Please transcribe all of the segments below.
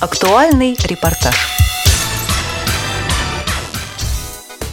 Актуальный репортаж.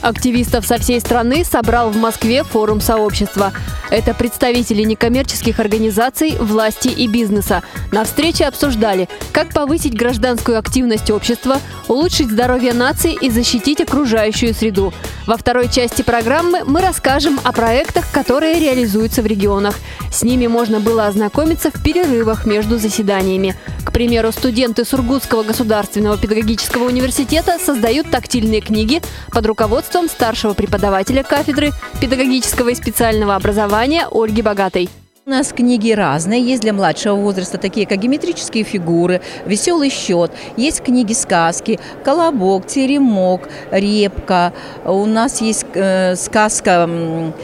Активистов со всей страны собрал в Москве форум сообщества. Это представители некоммерческих организаций, власти и бизнеса. На встрече обсуждали, как повысить гражданскую активность общества, улучшить здоровье нации и защитить окружающую среду. Во второй части программы мы расскажем о проектах, которые реализуются в регионах. С ними можно было ознакомиться в перерывах между заседаниями. К примеру, студенты Сургутского государственного педагогического университета создают тактильные книги под руководством старшего преподавателя кафедры педагогического и специального образования Ольги Богатой. У нас книги разные. Есть для младшего возраста такие, как геометрические фигуры, веселый счет. Есть книги-сказки, колобок, теремок, репка. У нас есть э, сказка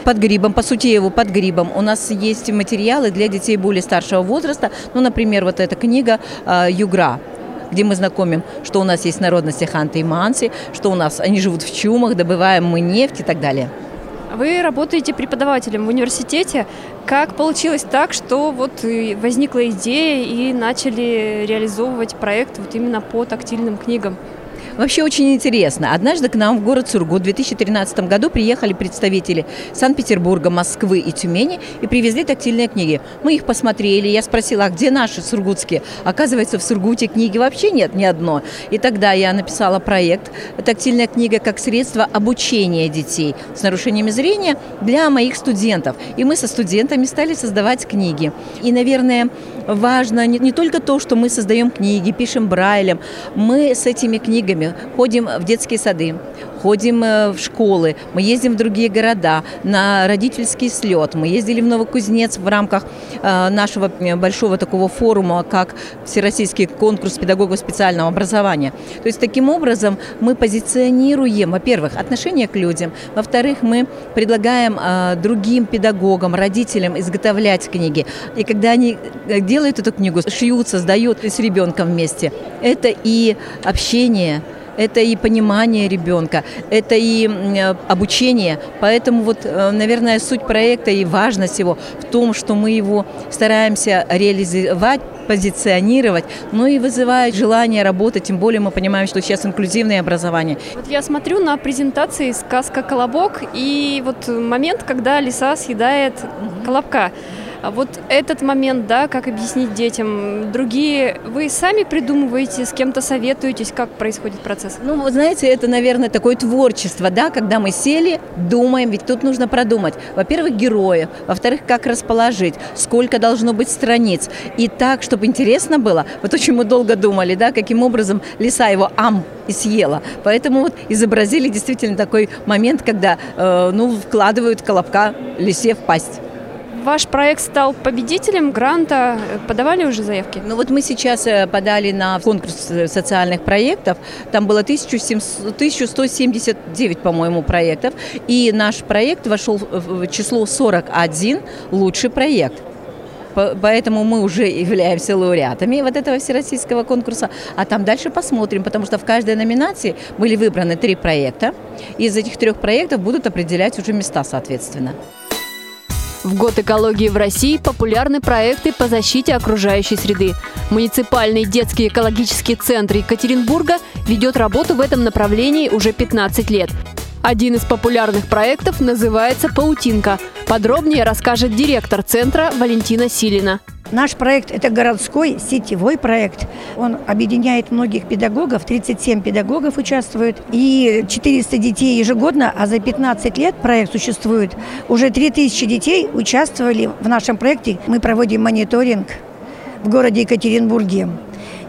под грибом, по сути его под грибом. У нас есть материалы для детей более старшего возраста. Ну, например, вот эта книга э, «Югра» где мы знакомим, что у нас есть народности ханты и манси, что у нас они живут в чумах, добываем мы нефть и так далее. Вы работаете преподавателем в университете. Как получилось так, что вот возникла идея и начали реализовывать проект вот именно по тактильным книгам? Вообще очень интересно. Однажды к нам в город Сургут в 2013 году приехали представители Санкт-Петербурга, Москвы и Тюмени и привезли тактильные книги. Мы их посмотрели, я спросила, а где наши сургутские? Оказывается, в Сургуте книги вообще нет ни одной. И тогда я написала проект «Тактильная книга как средство обучения детей с нарушениями зрения для моих студентов». И мы со студентами стали создавать книги. И, наверное, важно не, не только то, что мы создаем книги, пишем брайлем. Мы с этими книгами ходим в детские сады, ходим э, в школы, мы ездим в другие города на родительский слет. Мы ездили в Новокузнец в рамках э, нашего большого такого форума, как Всероссийский конкурс педагогов специального образования. То есть таким образом мы позиционируем, во-первых, отношение к людям, во-вторых, мы предлагаем э, другим педагогам, родителям изготовлять книги. И когда они делают эту книгу, шьют, создают с ребенком вместе, это и общение, это и понимание ребенка, это и обучение. Поэтому вот, э, наверное, суть проекта и важность его в том, что мы его стараемся реализовать, позиционировать, но и вызывает желание работать, тем более мы понимаем, что сейчас инклюзивное образование. Вот я смотрю на презентации сказка «Колобок» и вот момент, когда лиса съедает колобка. А вот этот момент, да, как объяснить детям, другие, вы сами придумываете, с кем-то советуетесь, как происходит процесс? Ну, вы знаете, это, наверное, такое творчество, да, когда мы сели, думаем, ведь тут нужно продумать, во-первых, героев, во-вторых, как расположить, сколько должно быть страниц, и так, чтобы интересно было, вот очень мы долго думали, да, каким образом лиса его ам и съела, поэтому вот изобразили действительно такой момент, когда, э, ну, вкладывают колобка лисе в пасть. Ваш проект стал победителем гранта. Подавали уже заявки? Ну вот мы сейчас э, подали на конкурс э, социальных проектов. Там было 1700, 1179, по-моему, проектов. И наш проект вошел в число 41 лучший проект. Поэтому мы уже являемся лауреатами вот этого всероссийского конкурса. А там дальше посмотрим, потому что в каждой номинации были выбраны три проекта. Из этих трех проектов будут определять уже места, соответственно. В год экологии в России популярны проекты по защите окружающей среды. Муниципальный детский экологический центр Екатеринбурга ведет работу в этом направлении уже 15 лет. Один из популярных проектов называется «Паутинка». Подробнее расскажет директор центра Валентина Силина. Наш проект – это городской сетевой проект. Он объединяет многих педагогов, 37 педагогов участвуют, и 400 детей ежегодно, а за 15 лет проект существует. Уже 3000 детей участвовали в нашем проекте. Мы проводим мониторинг в городе Екатеринбурге.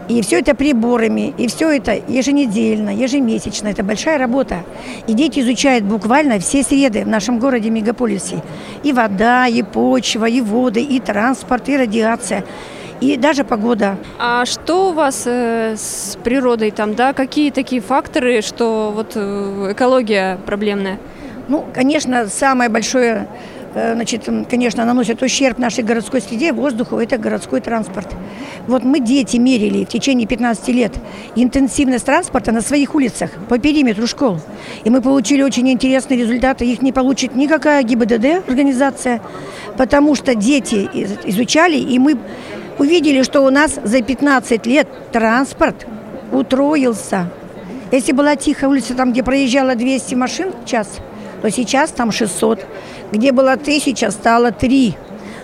И все это приборами, и все это еженедельно, ежемесячно. Это большая работа. И дети изучают буквально все среды в нашем городе мегаполисе. И вода, и почва, и воды, и транспорт, и радиация и даже погода. А что у вас э, с природой там, да? Какие такие факторы, что вот э, экология проблемная? Ну, конечно, самое большое значит, конечно, наносят ущерб нашей городской среде, воздуху, это городской транспорт. Вот мы, дети, мерили в течение 15 лет интенсивность транспорта на своих улицах по периметру школ. И мы получили очень интересные результаты. Их не получит никакая ГИБДД организация, потому что дети изучали, и мы увидели, что у нас за 15 лет транспорт утроился. Если была тихая улица, там, где проезжало 200 машин в час, то сейчас там 600. Где было 1000, стало 3.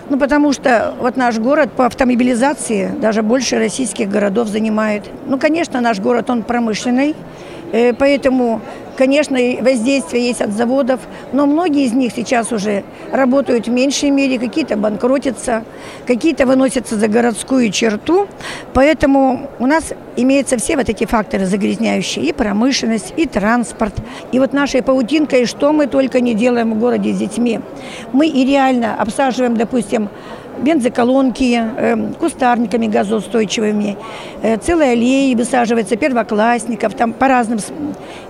Ну, потому что вот наш город по автомобилизации даже больше российских городов занимает. Ну, конечно, наш город, он промышленный, поэтому Конечно, воздействие есть от заводов, но многие из них сейчас уже работают в меньшей мере, какие-то банкротятся, какие-то выносятся за городскую черту. Поэтому у нас имеются все вот эти факторы загрязняющие, и промышленность, и транспорт. И вот нашей паутинкой, что мы только не делаем в городе с детьми. Мы и реально обсаживаем, допустим, бензоколонки, э, кустарниками газоустойчивыми, э, целые аллеи высаживаются первоклассников, там по разным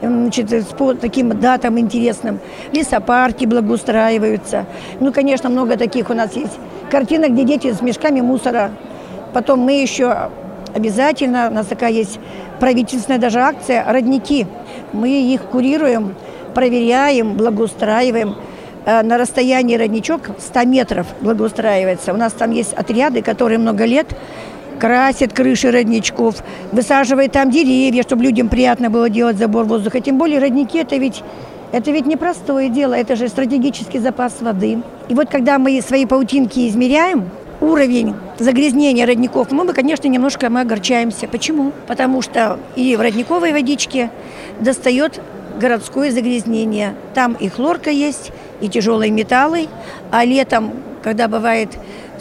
значит, по таким датам интересным. Лесопарки благоустраиваются. Ну, конечно, много таких у нас есть картинок, где дети с мешками мусора. Потом мы еще обязательно, у нас такая есть правительственная даже акция «Родники». Мы их курируем, проверяем, благоустраиваем. Э, на расстоянии родничок 100 метров благоустраивается. У нас там есть отряды, которые много лет красят крыши родничков, высаживают там деревья, чтобы людям приятно было делать забор воздуха. Тем более родники это ведь это ведь непростое дело, это же стратегический запас воды. И вот когда мы свои паутинки измеряем, уровень загрязнения родников, мы, мы, конечно, немножко мы огорчаемся. Почему? Потому что и в родниковой водичке достает городское загрязнение. Там и хлорка есть, и тяжелые металлы, а летом, когда бывает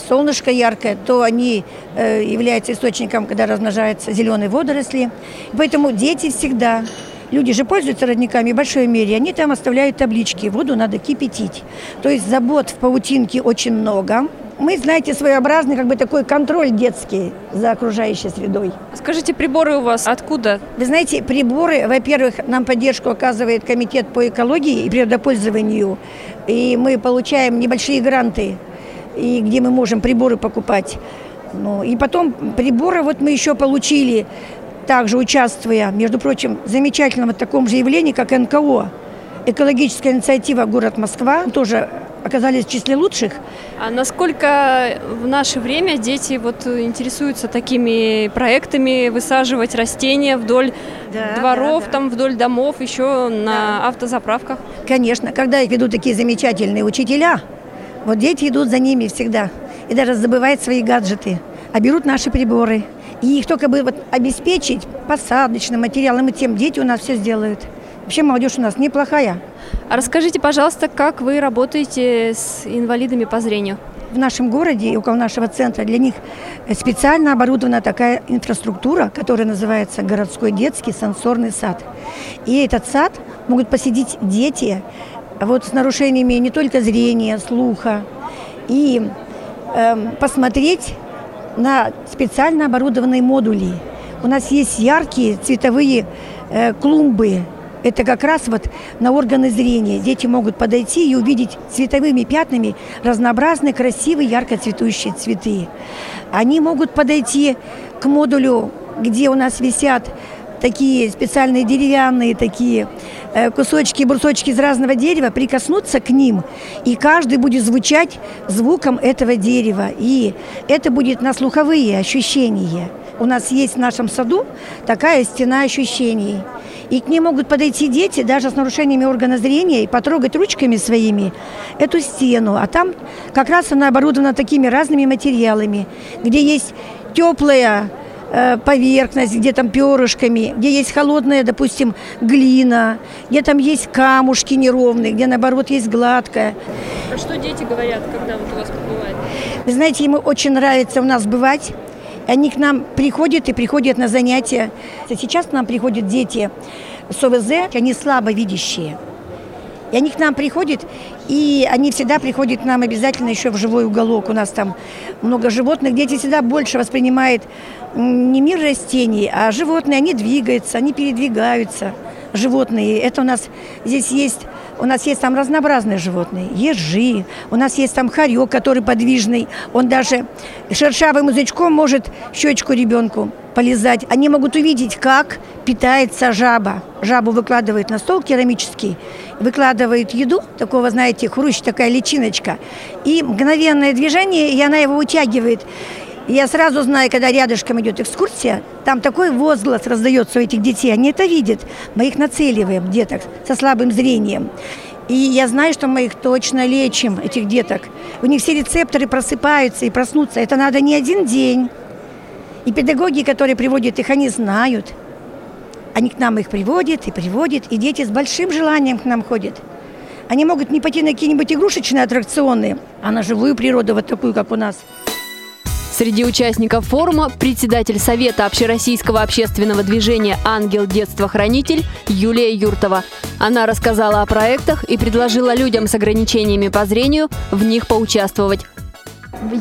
солнышко яркое, то они э, являются источником, когда размножаются зеленые водоросли. Поэтому дети всегда Люди же пользуются родниками в большой мере, они там оставляют таблички, воду надо кипятить. То есть забот в паутинке очень много. Мы, знаете, своеобразный как бы такой контроль детский за окружающей средой. Скажите, приборы у вас откуда? Вы знаете, приборы, во-первых, нам поддержку оказывает Комитет по экологии и природопользованию. И мы получаем небольшие гранты, и где мы можем приборы покупать. Ну, и потом приборы вот мы еще получили, также участвуя, между прочим, в замечательном таком же явлении, как НКО. Экологическая инициатива «Город Москва» тоже оказались в числе лучших. А насколько в наше время дети вот интересуются такими проектами высаживать растения вдоль да, дворов, да, да. там вдоль домов, еще на автозаправках? Конечно, когда их ведут такие замечательные учителя, вот дети идут за ними всегда и даже забывают свои гаджеты, а берут наши приборы. И их только бы вот обеспечить посадочным материалом, и тем дети у нас все сделают. Вообще молодежь у нас неплохая. А расскажите, пожалуйста, как вы работаете с инвалидами по зрению? В нашем городе, около нашего центра, для них специально оборудована такая инфраструктура, которая называется городской детский сенсорный сад. И этот сад могут посетить дети вот с нарушениями не только зрения, слуха, и э, посмотреть на специально оборудованные модули. У нас есть яркие цветовые э, клумбы, это как раз вот на органы зрения. Дети могут подойти и увидеть цветовыми пятнами разнообразные, красивые, ярко цветущие цветы. Они могут подойти к модулю, где у нас висят такие специальные деревянные такие э, кусочки, брусочки из разного дерева, прикоснуться к ним, и каждый будет звучать звуком этого дерева. И это будет на слуховые ощущения. У нас есть в нашем саду такая стена ощущений – и к ней могут подойти дети даже с нарушениями органа зрения и потрогать ручками своими эту стену. А там как раз она оборудована такими разными материалами, где есть теплая э, поверхность, где там перышками, где есть холодная, допустим, глина, где там есть камушки неровные, где наоборот есть гладкая. А что дети говорят, когда вот у вас побывают? Вы знаете, ему очень нравится у нас бывать. Они к нам приходят и приходят на занятия. Сейчас к нам приходят дети с ОВЗ, они слабовидящие. И они к нам приходят, и они всегда приходят к нам обязательно еще в живой уголок. У нас там много животных. Дети всегда больше воспринимают не мир растений, а животные. Они двигаются, они передвигаются. Животные. Это у нас здесь есть у нас есть там разнообразные животные, ежи, у нас есть там хорек, который подвижный, он даже шершавым язычком может щечку ребенку полезать. Они могут увидеть, как питается жаба. Жабу выкладывают на стол керамический, выкладывают еду, такого, знаете, хрущ, такая личиночка, и мгновенное движение, и она его утягивает. Я сразу знаю, когда рядышком идет экскурсия, там такой возглас раздается у этих детей, они это видят. Мы их нацеливаем, деток, со слабым зрением. И я знаю, что мы их точно лечим, этих деток. У них все рецепторы просыпаются и проснутся. Это надо не один день. И педагоги, которые приводят их, они знают. Они к нам их приводят и приводят, и дети с большим желанием к нам ходят. Они могут не пойти на какие-нибудь игрушечные аттракционы, а на живую природу, вот такую, как у нас. Среди участников форума председатель Совета общероссийского общественного движения «Ангел детства-хранитель» Юлия Юртова. Она рассказала о проектах и предложила людям с ограничениями по зрению в них поучаствовать.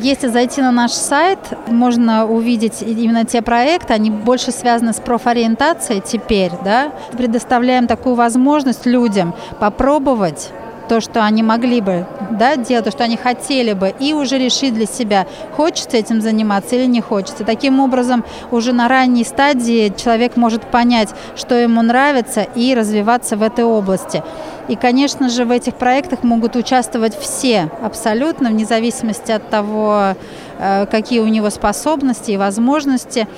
Если зайти на наш сайт, можно увидеть именно те проекты, они больше связаны с профориентацией теперь, да. Предоставляем такую возможность людям попробовать то, что они могли бы да, делать, то, что они хотели бы, и уже решить для себя, хочется этим заниматься или не хочется. Таким образом, уже на ранней стадии человек может понять, что ему нравится, и развиваться в этой области. И, конечно же, в этих проектах могут участвовать все абсолютно, вне зависимости от того, э, какие у него способности и возможности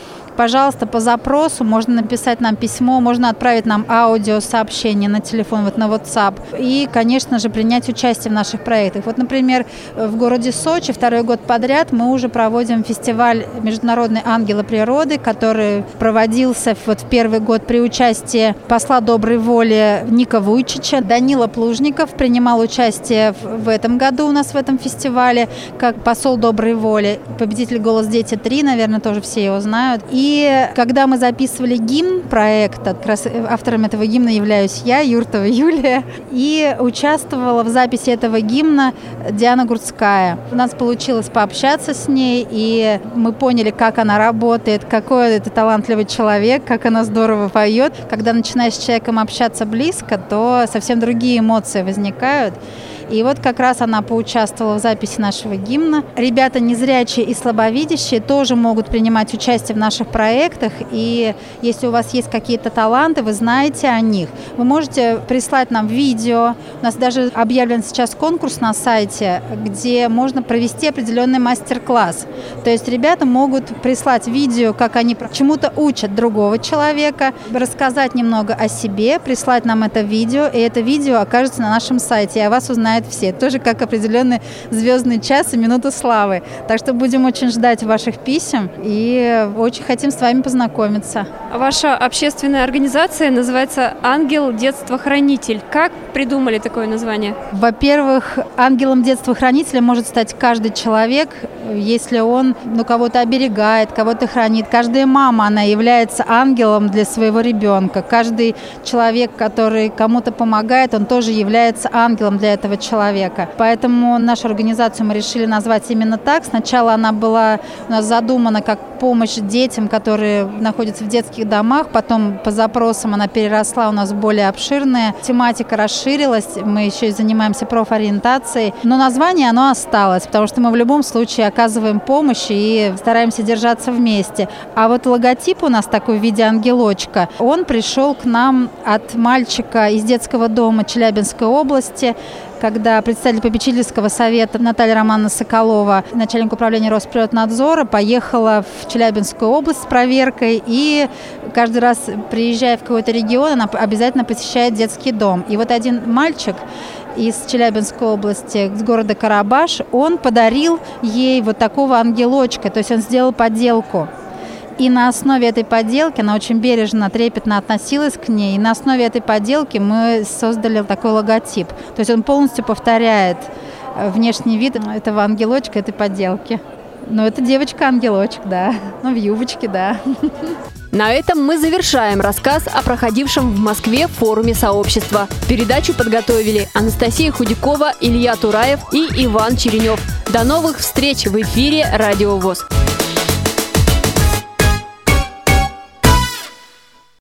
пожалуйста, по запросу можно написать нам письмо, можно отправить нам аудиосообщение на телефон, вот на WhatsApp. И, конечно же, принять участие в наших проектах. Вот, например, в городе Сочи второй год подряд мы уже проводим фестиваль «Международный ангелы природы», который проводился вот в первый год при участии посла доброй воли Ника Вуйчича. Данила Плужников принимал участие в этом году у нас в этом фестивале как посол доброй воли. Победитель «Голос дети 3», наверное, тоже все его знают. И когда мы записывали гимн проекта, как раз автором этого гимна являюсь я, Юртова Юлия, и участвовала в записи этого гимна Диана Гурцкая. У нас получилось пообщаться с ней, и мы поняли, как она работает, какой это талантливый человек, как она здорово поет. Когда начинаешь с человеком общаться близко, то совсем другие эмоции возникают. И вот как раз она поучаствовала в записи нашего гимна. Ребята незрячие и слабовидящие тоже могут принимать участие в наших проектах. И если у вас есть какие-то таланты, вы знаете о них, вы можете прислать нам видео. У нас даже объявлен сейчас конкурс на сайте, где можно провести определенный мастер-класс. То есть ребята могут прислать видео, как они чему-то учат другого человека, рассказать немного о себе, прислать нам это видео, и это видео окажется на нашем сайте, и о вас узнает знают все. Тоже как определенный звездный час и минута славы. Так что будем очень ждать ваших писем и очень хотим с вами познакомиться. Ваша общественная организация называется «Ангел детства-хранитель». Как придумали такое название? Во-первых, ангелом детства-хранителя может стать каждый человек, если он ну, кого-то оберегает, кого-то хранит. Каждая мама, она является ангелом для своего ребенка. Каждый человек, который кому-то помогает, он тоже является ангелом для этого человека. Поэтому нашу организацию мы решили назвать именно так. Сначала она была у нас задумана как помощь детям, которые находятся в детских домах. Потом по запросам она переросла у нас более обширная. Тематика расширилась. Мы еще и занимаемся профориентацией. Но название оно осталось, потому что мы в любом случае оказываем помощь и стараемся держаться вместе. А вот логотип у нас такой в виде ангелочка, он пришел к нам от мальчика из детского дома Челябинской области, когда представитель попечительского совета Наталья Романовна Соколова, начальник управления Росприроднадзора, поехала в Челябинскую область с проверкой и каждый раз, приезжая в какой-то регион, она обязательно посещает детский дом. И вот один мальчик из Челябинской области, с города Карабаш, он подарил ей вот такого ангелочка, то есть он сделал подделку. И на основе этой поделки, она очень бережно, трепетно относилась к ней, и на основе этой поделки мы создали такой логотип. То есть он полностью повторяет э, внешний вид этого ангелочка, этой поделки. Ну, это девочка-ангелочек, да. Ну, в юбочке, да. На этом мы завершаем рассказ о проходившем в Москве форуме сообщества. Передачу подготовили Анастасия Худякова, Илья Тураев и Иван Черенев. До новых встреч в эфире «Радио ВОЗ».